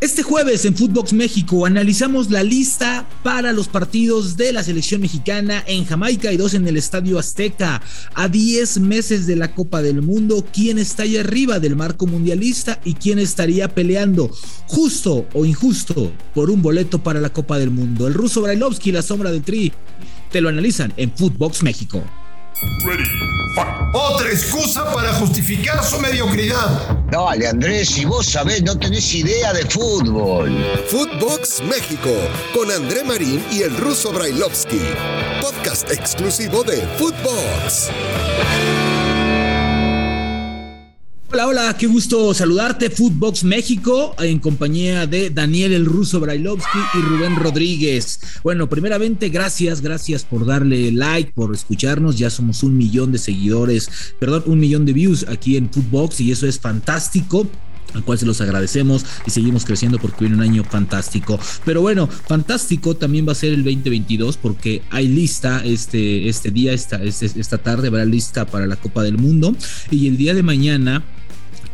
Este jueves en Footbox México analizamos la lista para los partidos de la selección mexicana en Jamaica y dos en el Estadio Azteca. A 10 meses de la Copa del Mundo, ¿quién está ahí arriba del marco mundialista y quién estaría peleando, justo o injusto, por un boleto para la Copa del Mundo? El ruso Brailovsky, la sombra del Tri, te lo analizan en Footbox México. Otra excusa para justificar su mediocridad. Dale, Andrés, si vos sabés, no tenés idea de fútbol. Footbox México, con André Marín y el ruso Brailovsky. Podcast exclusivo de Footbox. Hola, hola, qué gusto saludarte, Footbox México, en compañía de Daniel el Ruso Brailovsky y Rubén Rodríguez. Bueno, primeramente, gracias, gracias por darle like, por escucharnos. Ya somos un millón de seguidores, perdón, un millón de views aquí en Footbox y eso es fantástico al cual se los agradecemos y seguimos creciendo porque viene un año fantástico. Pero bueno, fantástico también va a ser el 2022 porque hay lista este, este día, esta, este, esta tarde habrá lista para la Copa del Mundo y el día de mañana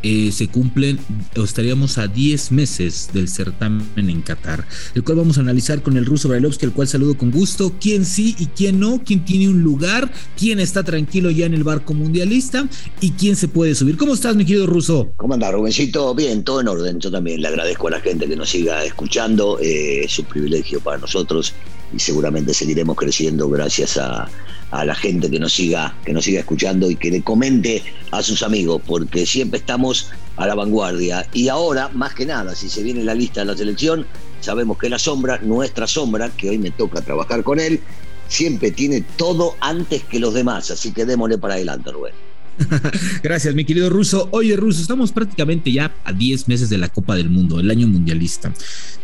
eh, se cumplen, o estaríamos a 10 meses del certamen en Qatar, el cual vamos a analizar con el ruso Brailovsky, el cual saludo con gusto, quién sí y quién no, quién tiene un lugar, quién está tranquilo ya en el barco mundialista y quién se puede subir. ¿Cómo estás, mi querido ruso? ¿Cómo anda, Rubencito? Bien, todo en orden. Yo también le agradezco a la gente que nos siga escuchando, eh, es un privilegio para nosotros y seguramente seguiremos creciendo gracias a a la gente que nos siga, que nos siga escuchando y que le comente a sus amigos, porque siempre estamos a la vanguardia. Y ahora, más que nada, si se viene la lista de la selección, sabemos que la sombra, nuestra sombra, que hoy me toca trabajar con él, siempre tiene todo antes que los demás. Así que démosle para adelante, Rubén. Gracias, mi querido Ruso. Oye, Ruso, estamos prácticamente ya a 10 meses de la Copa del Mundo, el año mundialista.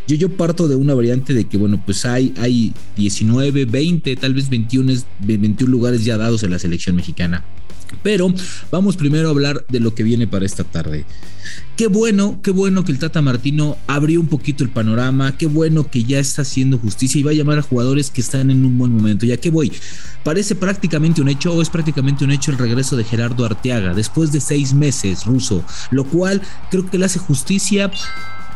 Yo, yo parto de una variante de que, bueno, pues hay, hay 19, 20, tal vez 21, 21 lugares ya dados en la selección mexicana. Pero vamos primero a hablar de lo que viene para esta tarde. Qué bueno, qué bueno que el Tata Martino abrió un poquito el panorama, qué bueno que ya está haciendo justicia y va a llamar a jugadores que están en un buen momento. Ya que voy, parece prácticamente un hecho o es prácticamente un hecho el regreso de Gerardo Arteaga después de seis meses ruso, lo cual creo que le hace justicia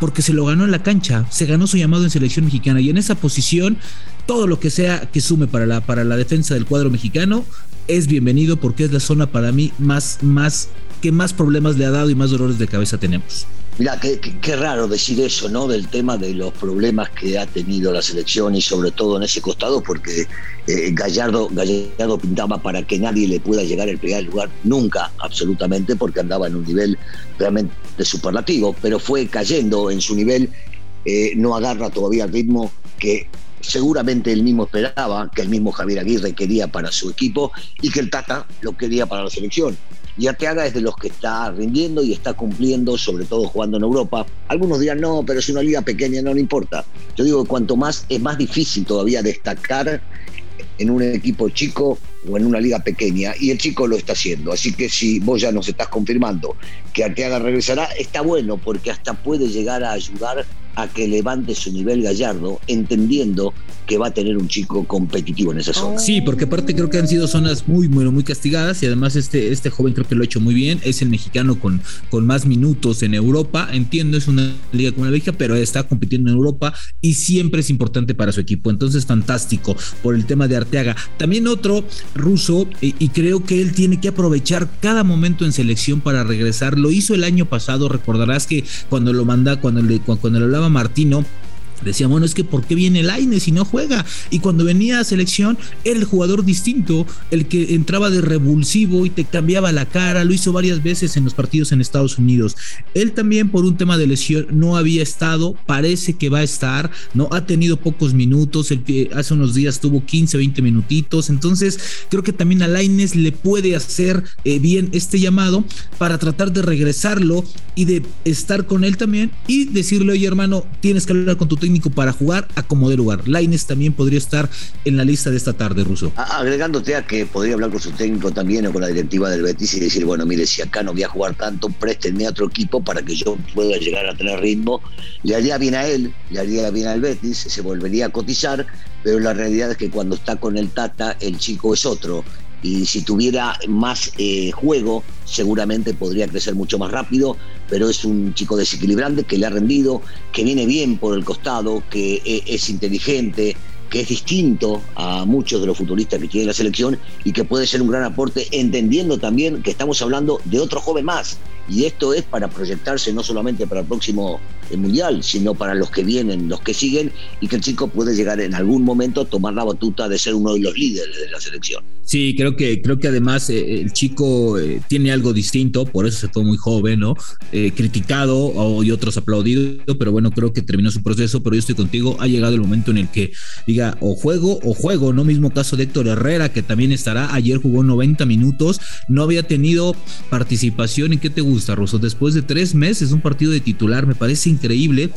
porque se lo ganó en la cancha, se ganó su llamado en selección mexicana y en esa posición todo lo que sea que sume para la, para la defensa del cuadro mexicano es bienvenido porque es la zona para mí más, más que más problemas le ha dado y más dolores de cabeza tenemos. Mira, qué, qué, raro decir eso, ¿no? Del tema de los problemas que ha tenido la selección y sobre todo en ese costado, porque eh, Gallardo, Gallardo pintaba para que nadie le pueda llegar al primer lugar, nunca, absolutamente, porque andaba en un nivel realmente superlativo, pero fue cayendo en su nivel, eh, no agarra todavía el ritmo que seguramente él mismo esperaba, que el mismo Javier Aguirre quería para su equipo y que el Tata lo quería para la selección. Y Arteaga es de los que está rindiendo y está cumpliendo, sobre todo jugando en Europa. Algunos dirán, no, pero es una liga pequeña, no le importa. Yo digo que cuanto más es más difícil todavía destacar en un equipo chico o en una liga pequeña, y el chico lo está haciendo. Así que si vos ya nos estás confirmando que Arteaga regresará, está bueno, porque hasta puede llegar a ayudar a que levante su nivel Gallardo, entendiendo que va a tener un chico competitivo en esa zona. Sí, porque aparte creo que han sido zonas muy, muy, muy castigadas y además este, este joven creo que lo ha hecho muy bien. Es el mexicano con, con más minutos en Europa. Entiendo, es una liga como la Bélgica, pero está compitiendo en Europa y siempre es importante para su equipo. Entonces, fantástico por el tema de Arteaga. También otro ruso, y, creo que él tiene que aprovechar cada momento en selección para regresar. Lo hizo el año pasado, recordarás que cuando lo manda, cuando le, cuando le hablaba Martino Decía, bueno, es que ¿por qué viene Laine si no juega? Y cuando venía a selección, era el jugador distinto, el que entraba de revulsivo y te cambiaba la cara, lo hizo varias veces en los partidos en Estados Unidos. Él también por un tema de lesión no había estado, parece que va a estar, no ha tenido pocos minutos, el que hace unos días tuvo 15, 20 minutitos, entonces creo que también a Laines le puede hacer eh, bien este llamado para tratar de regresarlo y de estar con él también y decirle, oye hermano, tienes que hablar con tu técnico para jugar a como de lugar. Laines también podría estar en la lista de esta tarde, Ruso. Agregándote a que podría hablar con su técnico también o con la directiva del Betis y decir, bueno, mire, si acá no voy a jugar tanto, préstenme a otro equipo para que yo pueda llegar a tener ritmo. Le haría bien a él, le haría bien al Betis, se volvería a cotizar, pero la realidad es que cuando está con el Tata, el chico es otro y si tuviera más eh, juego, seguramente podría crecer mucho más rápido. pero es un chico desequilibrante que le ha rendido, que viene bien por el costado, que e, es inteligente, que es distinto a muchos de los futuristas que tiene la selección y que puede ser un gran aporte, entendiendo también que estamos hablando de otro joven más. Y esto es para proyectarse no solamente para el próximo eh, mundial, sino para los que vienen, los que siguen, y que el chico puede llegar en algún momento a tomar la batuta de ser uno de los líderes de la selección. Sí, creo que, creo que además eh, el chico eh, tiene algo distinto, por eso se fue muy joven, ¿no? criticado y otros aplaudido, pero bueno, creo que terminó su proceso, pero yo estoy contigo, ha llegado el momento en el que diga o juego o juego, ¿no? Mismo caso de Héctor Herrera, que también estará, ayer jugó 90 minutos, no había tenido participación en qué te gusta, Rosso, después de tres meses, un partido de titular, me parece increíble.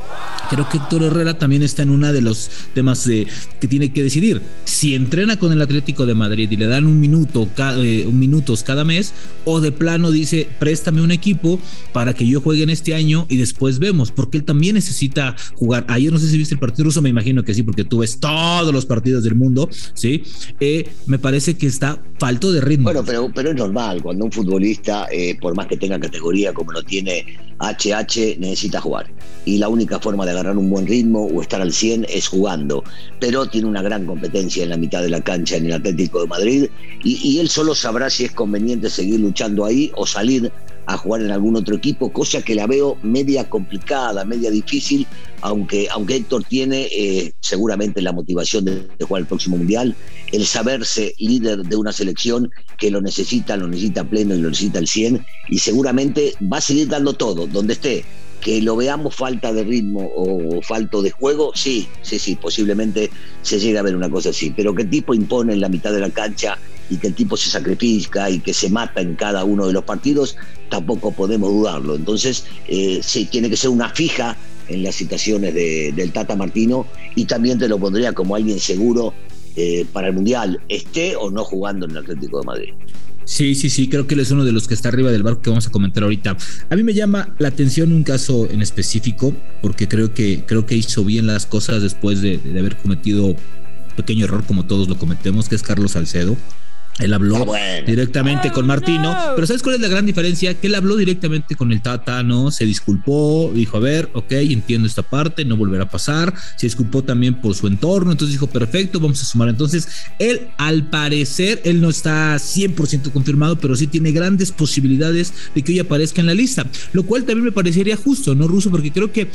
Creo que Héctor Herrera también está en uno de los temas que tiene que decidir. Si entrena con el Atlético de Madrid y le dan un minuto, eh, un minutos cada mes, o de plano dice, préstame un equipo para que yo juegue en este año y después vemos, porque él también necesita jugar. Ayer no sé si viste el partido ruso, me imagino que sí, porque tú ves todos los partidos del mundo, ¿sí? Eh, me parece que está falto de ritmo. Bueno, pero, pero es normal, cuando un futbolista, eh, por más que tenga categoría como lo tiene HH, necesita jugar. Y la única forma de agarrar un buen ritmo o estar al 100 es jugando. Pero tiene una gran competencia en la mitad de la cancha en el Atlético de Madrid y, y él solo sabrá si es conveniente seguir luchando ahí o salir a jugar en algún otro equipo, cosa que la veo media complicada, media difícil, aunque, aunque Héctor tiene eh, seguramente la motivación de, jugar el próximo Mundial, el saberse líder de una selección que lo necesita, lo necesita pleno y lo necesita al 100, y seguramente va a seguir dando todo, donde esté. Que lo veamos falta de ritmo o falto de juego, sí, sí, sí, posiblemente se llegue a ver una cosa así, pero el tipo impone en la mitad de la cancha y que el tipo se sacrifica y que se mata en cada uno de los partidos, tampoco podemos dudarlo. Entonces, eh, sí, tiene que ser una fija en las citaciones del Tata Martino y también te lo pondría como alguien seguro eh, para el Mundial, esté o no jugando en el Atlético de Madrid. Sí, sí, sí, creo que él es uno de los que está arriba del barco que vamos a comentar ahorita. A mí me llama la atención un caso en específico, porque creo que, creo que hizo bien las cosas después de, de haber cometido pequeño error como todos lo cometemos, que es Carlos Salcedo. Él habló directamente con Martino, pero ¿sabes cuál es la gran diferencia? Que él habló directamente con el Tata, ¿no? Se disculpó, dijo, a ver, ok, entiendo esta parte, no volverá a pasar. Se disculpó también por su entorno, entonces dijo, perfecto, vamos a sumar. Entonces, él, al parecer, él no está 100% confirmado, pero sí tiene grandes posibilidades de que hoy aparezca en la lista, lo cual también me parecería justo, ¿no, Ruso? Porque creo que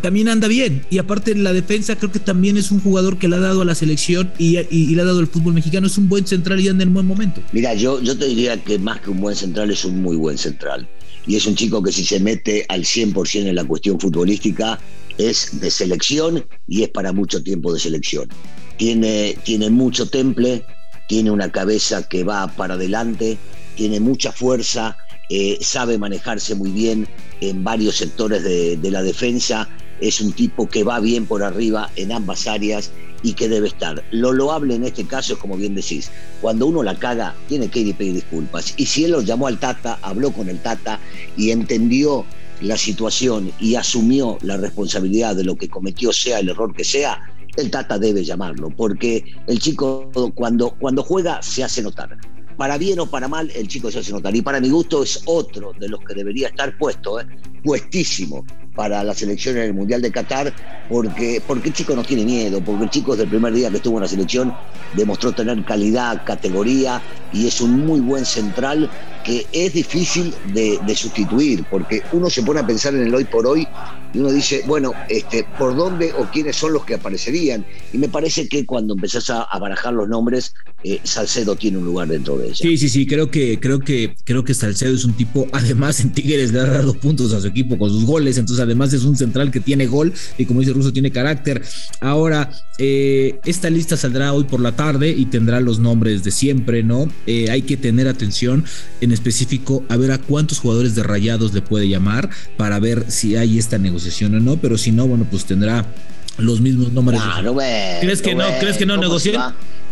también anda bien. Y aparte en la defensa creo que también es un jugador que le ha dado a la selección y, le ha dado al fútbol mexicano. Es un buen central y anda en buen momento. Mira, yo, yo te diría que más que un buen central es un muy buen central. Y es un chico que si se mete al 100% en la cuestión futbolística es de selección y es para mucho tiempo de selección. Tiene, tiene mucho temple, tiene una cabeza que va para adelante, tiene mucha fuerza, eh, sabe manejarse muy bien en varios sectores de la defensa es un tipo que va bien por arriba en ambas áreas y que debe estar. Lo loable en este caso es como bien decís, cuando uno la caga tiene que ir y pedir disculpas. Y si él lo llamó al Tata, habló con el Tata y entendió la situación y asumió la responsabilidad de lo que cometió, sea el error que sea, el Tata debe llamarlo, porque el chico cuando, cuando juega se hace notar. Para bien o para mal, el chico se hace notar. Y para mi gusto es otro de los que debería estar puesto, ¿eh? puestísimo para la selección en el Mundial de Qatar, porque, porque el chico no tiene miedo, porque el chico desde el primer día que estuvo en la selección demostró tener calidad, categoría y es un muy buen central que es difícil de, sustituir, porque uno se pone a pensar en el hoy por hoy y uno dice, bueno, este, ¿por dónde o quiénes son los que aparecerían? Y me parece que cuando empezás a, barajar los nombres, eh, Salcedo tiene un lugar dentro de ella. Sí, sí, sí, creo que, creo que, creo que Salcedo es un tipo, además en Tigres le ha dado puntos a su equipo con sus goles, entonces además es un central que tiene gol y como dice Russo tiene carácter. Ahora, eh, esta lista saldrá hoy por la tarde y tendrá los nombres de siempre, ¿no? Eh, hay que tener atención en específico a ver a cuántos jugadores de rayados le puede llamar para ver si hay esta negociación o no, pero si no, bueno, pues tendrá los mismos nombres. Rubén, ¿Crees que no? ¿Crees que no negoció?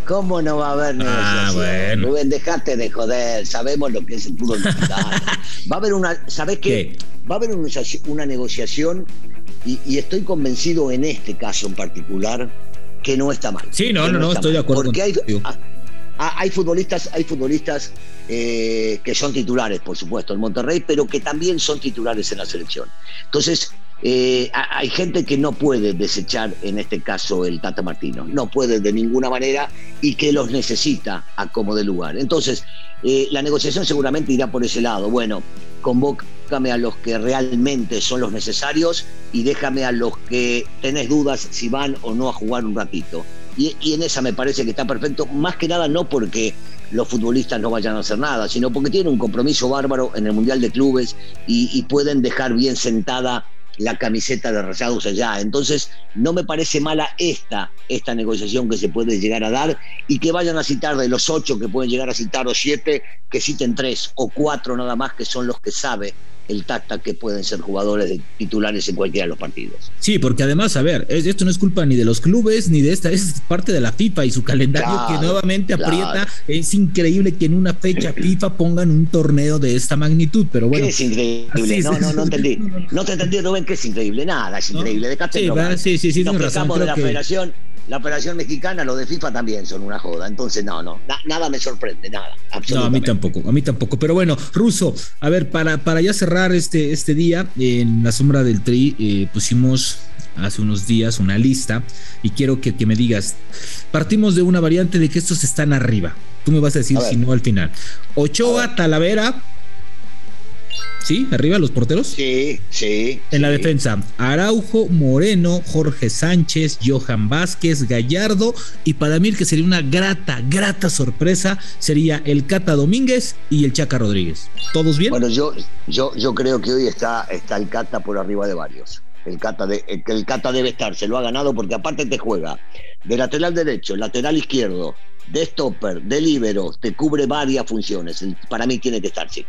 ¿Cómo no va a haber ah, negociación? Rubén, dejate de joder, sabemos lo que es el fútbol mexicano. va a haber una, ¿sabes qué? Va a haber una, negociación y, estoy convencido en este caso en particular que no está mal. Sí, no, no, no, estoy de acuerdo. Porque hay, Ah, hay futbolistas, hay futbolistas eh, que son titulares, por supuesto, en Monterrey, pero que también son titulares en la selección. Entonces, eh, hay gente que no puede desechar, en este caso, el Tata Martino. No puede de ninguna manera y que los necesita a como de lugar. Entonces, eh, la negociación seguramente irá por ese lado. Bueno, convócame a los que realmente son los necesarios y déjame a los que tenés dudas si van o no a jugar un ratito. Y, en esa me parece que está perfecto, más que nada no porque los futbolistas no vayan a hacer nada, sino porque tienen un compromiso bárbaro en el Mundial de Clubes y pueden dejar bien sentada la camiseta de Rayados allá. Entonces, no me parece mala esta, esta negociación que se puede llegar a dar y que vayan a citar de los ocho que pueden llegar a citar o siete, que citen tres o cuatro nada más, que son los que sabe el Tata que pueden ser jugadores de titulares en cualquiera de los partidos. Sí, porque además, a ver, esto no es culpa ni de los clubes ni de esta, es parte de la FIFA y su calendario que nuevamente aprieta. Es increíble que en una fecha FIFA pongan un torneo de esta magnitud, pero bueno. es increíble? no, no, no entendí. No te entendí, Rubén, que es increíble. Nada, es increíble. De sí, sí, sí, sí, Nos razón, de la federación la operación mexicana, lo de FIFA también son una joda. Entonces, no, no, nada me sorprende, nada. No, a mí tampoco, a mí tampoco. Pero bueno, Ruso, a ver, para, para ya cerrar este, este día, en la sombra del Tri eh, pusimos hace unos días una lista y quiero que, que, me digas, partimos de una variante de que estos están arriba. Tú me vas a decir si no al final. Ochoa, Talavera, ¿Sí? Arriba los porteros. Sí, sí. En la defensa, Araujo, Moreno, Jorge Sánchez, Johan Vázquez, Gallardo y para mí el que sería una grata, grata sorpresa sería el Cata Domínguez y el Chaca Rodríguez. ¿Todos bien? Bueno, yo, yo, yo creo que hoy está, está el Cata por arriba de varios. El Cata, de, el Cata debe estar, se lo ha ganado porque aparte te juega de lateral derecho, lateral izquierdo, de stopper, de libero, te cubre varias funciones. Para mí tiene que estar, sí.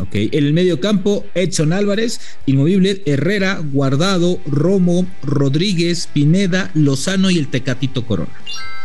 Ok, en el medio campo, Edson Álvarez, Inmovible, Herrera, Guardado, Romo, Rodríguez, Pineda, Lozano y el Tecatito Corona.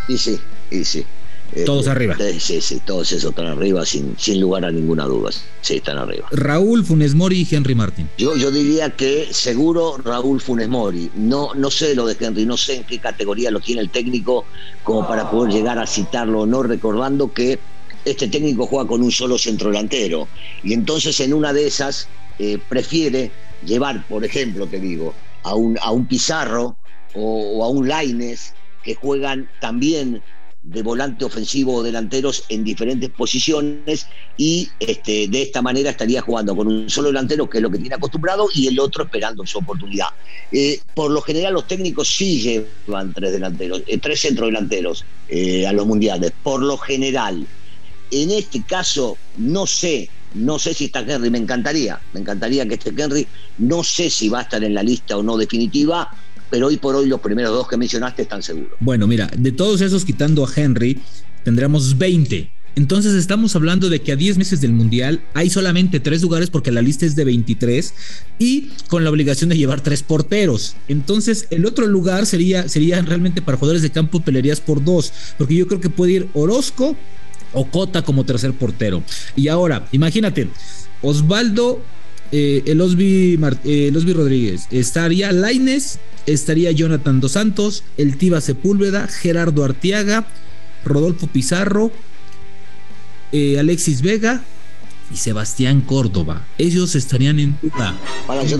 Y sí, y sí. Eh, todos arriba. Sí, sí, todos esos están arriba sin, sin lugar a ninguna duda. Sí, están arriba. Raúl Funes Mori y Henry Martín. Yo, yo diría que seguro Raúl Funes Mori. No, no sé lo de Henry, no sé en qué categoría lo tiene el técnico como para poder llegar a citarlo o no, recordando que este técnico juega con un solo centro delantero. Y entonces en una de esas eh, prefiere llevar, por ejemplo, te digo, a un, a un Pizarro o, a un Laines que juegan también de volante ofensivo o delanteros en diferentes posiciones y este, de esta manera estaría jugando con un solo delantero que es lo que tiene acostumbrado y el otro esperando su oportunidad. Eh, por lo general los técnicos sí llevan tres delanteros, eh, tres centrodelanteros a los mundiales, por lo general. En este caso, no sé, no sé si está Henry, me encantaría, me encantaría que esté Henry, no sé si va a estar en la lista o no definitiva, pero hoy por hoy los primeros dos que mencionaste están seguros. Bueno, mira, de todos esos quitando a Henry, tendremos 20. Entonces estamos hablando de que a 10 meses del Mundial hay solamente tres lugares porque la lista es de 23 y con la obligación de llevar tres porteros. Entonces el otro lugar sería, sería realmente para jugadores de campo pelearías por dos, porque yo creo que puede ir Orozco o Cota como tercer portero. Y ahora, imagínate, Osvaldo, eh, el, Osby, eh, Rodríguez, estaría Laines, estaría Jonathan Dos Santos, el Tiba Sepúlveda, Gerardo Artiaga, Rodolfo Pizarro, eh, Alexis Vega y Sebastián Córdoba. Ellos estarían en duda. Para yo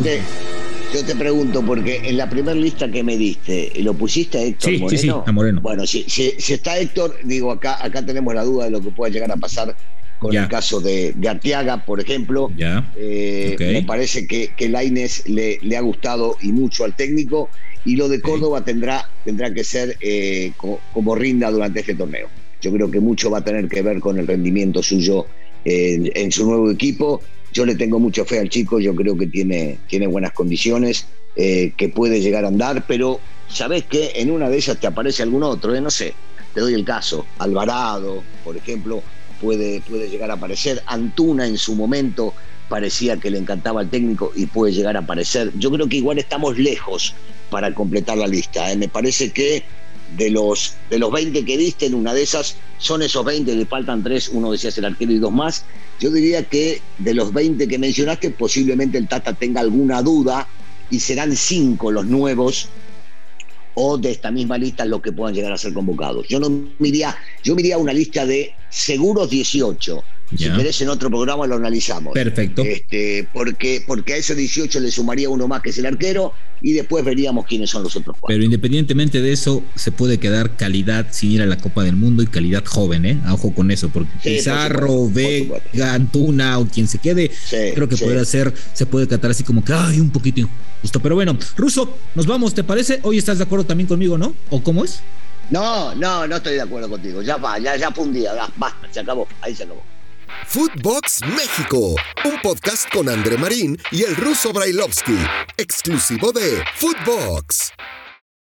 yo te pregunto, porque en la primera lista que me diste, ¿lo pusiste a Héctor Moreno? Sí, sí, a Moreno. Bueno, si, está Héctor, digo, acá, acá tenemos la duda de lo que pueda llegar a pasar con el caso de, de, Arteaga, por ejemplo. Ya. Eh, me parece que, que Laines le, le, ha gustado y mucho al técnico, y lo de Córdoba tendrá, tendrá que ser eh, como, rinda durante este torneo. Yo creo que mucho va a tener que ver con el rendimiento suyo en su nuevo equipo yo le tengo mucha fe al chico, yo creo que tiene, tiene buenas condiciones, eh, que puede llegar a andar, pero ¿sabes qué? En una de ellas te aparece algún otro, eh? no sé, te doy el caso, Alvarado, por ejemplo, puede, puede llegar a aparecer, Antuna en su momento parecía que le encantaba al técnico y puede llegar a aparecer. Yo creo que igual estamos lejos para completar la lista. ¿eh? Me parece que de los, de los 20 que diste, en una de esas son esos 20, le faltan tres, uno decías el arquero y dos más. Yo diría que de los 20 que mencionaste, posiblemente el Tata tenga alguna duda y serán cinco los nuevos o de esta misma lista los que puedan llegar a ser convocados. Yo no miría, yo miría una lista de seguros 18. Si querés en otro programa lo analizamos. Perfecto. Este, porque, porque a ese 18 le sumaría uno más que es el arquero y después veríamos quiénes son los otros cuatro. Pero independientemente de eso, se puede quedar calidad sin ir a la Copa del Mundo y calidad joven, ¿eh? Ojo con eso, porque Pizarro, Vega, Antuna o quien se quede, creo que puede ser, se puede tratar así como que hay un poquito injusto. Pero bueno, Ruso, nos vamos, ¿te parece? Hoy estás de acuerdo también conmigo, ¿no? ¿O cómo es? No, no, no estoy de acuerdo contigo. Ya va, ya, ya fue un día, basta, se acabó, ahí se acabó. Footbox México, un podcast con André Marín y el ruso Brailovsky, exclusivo de Footbox.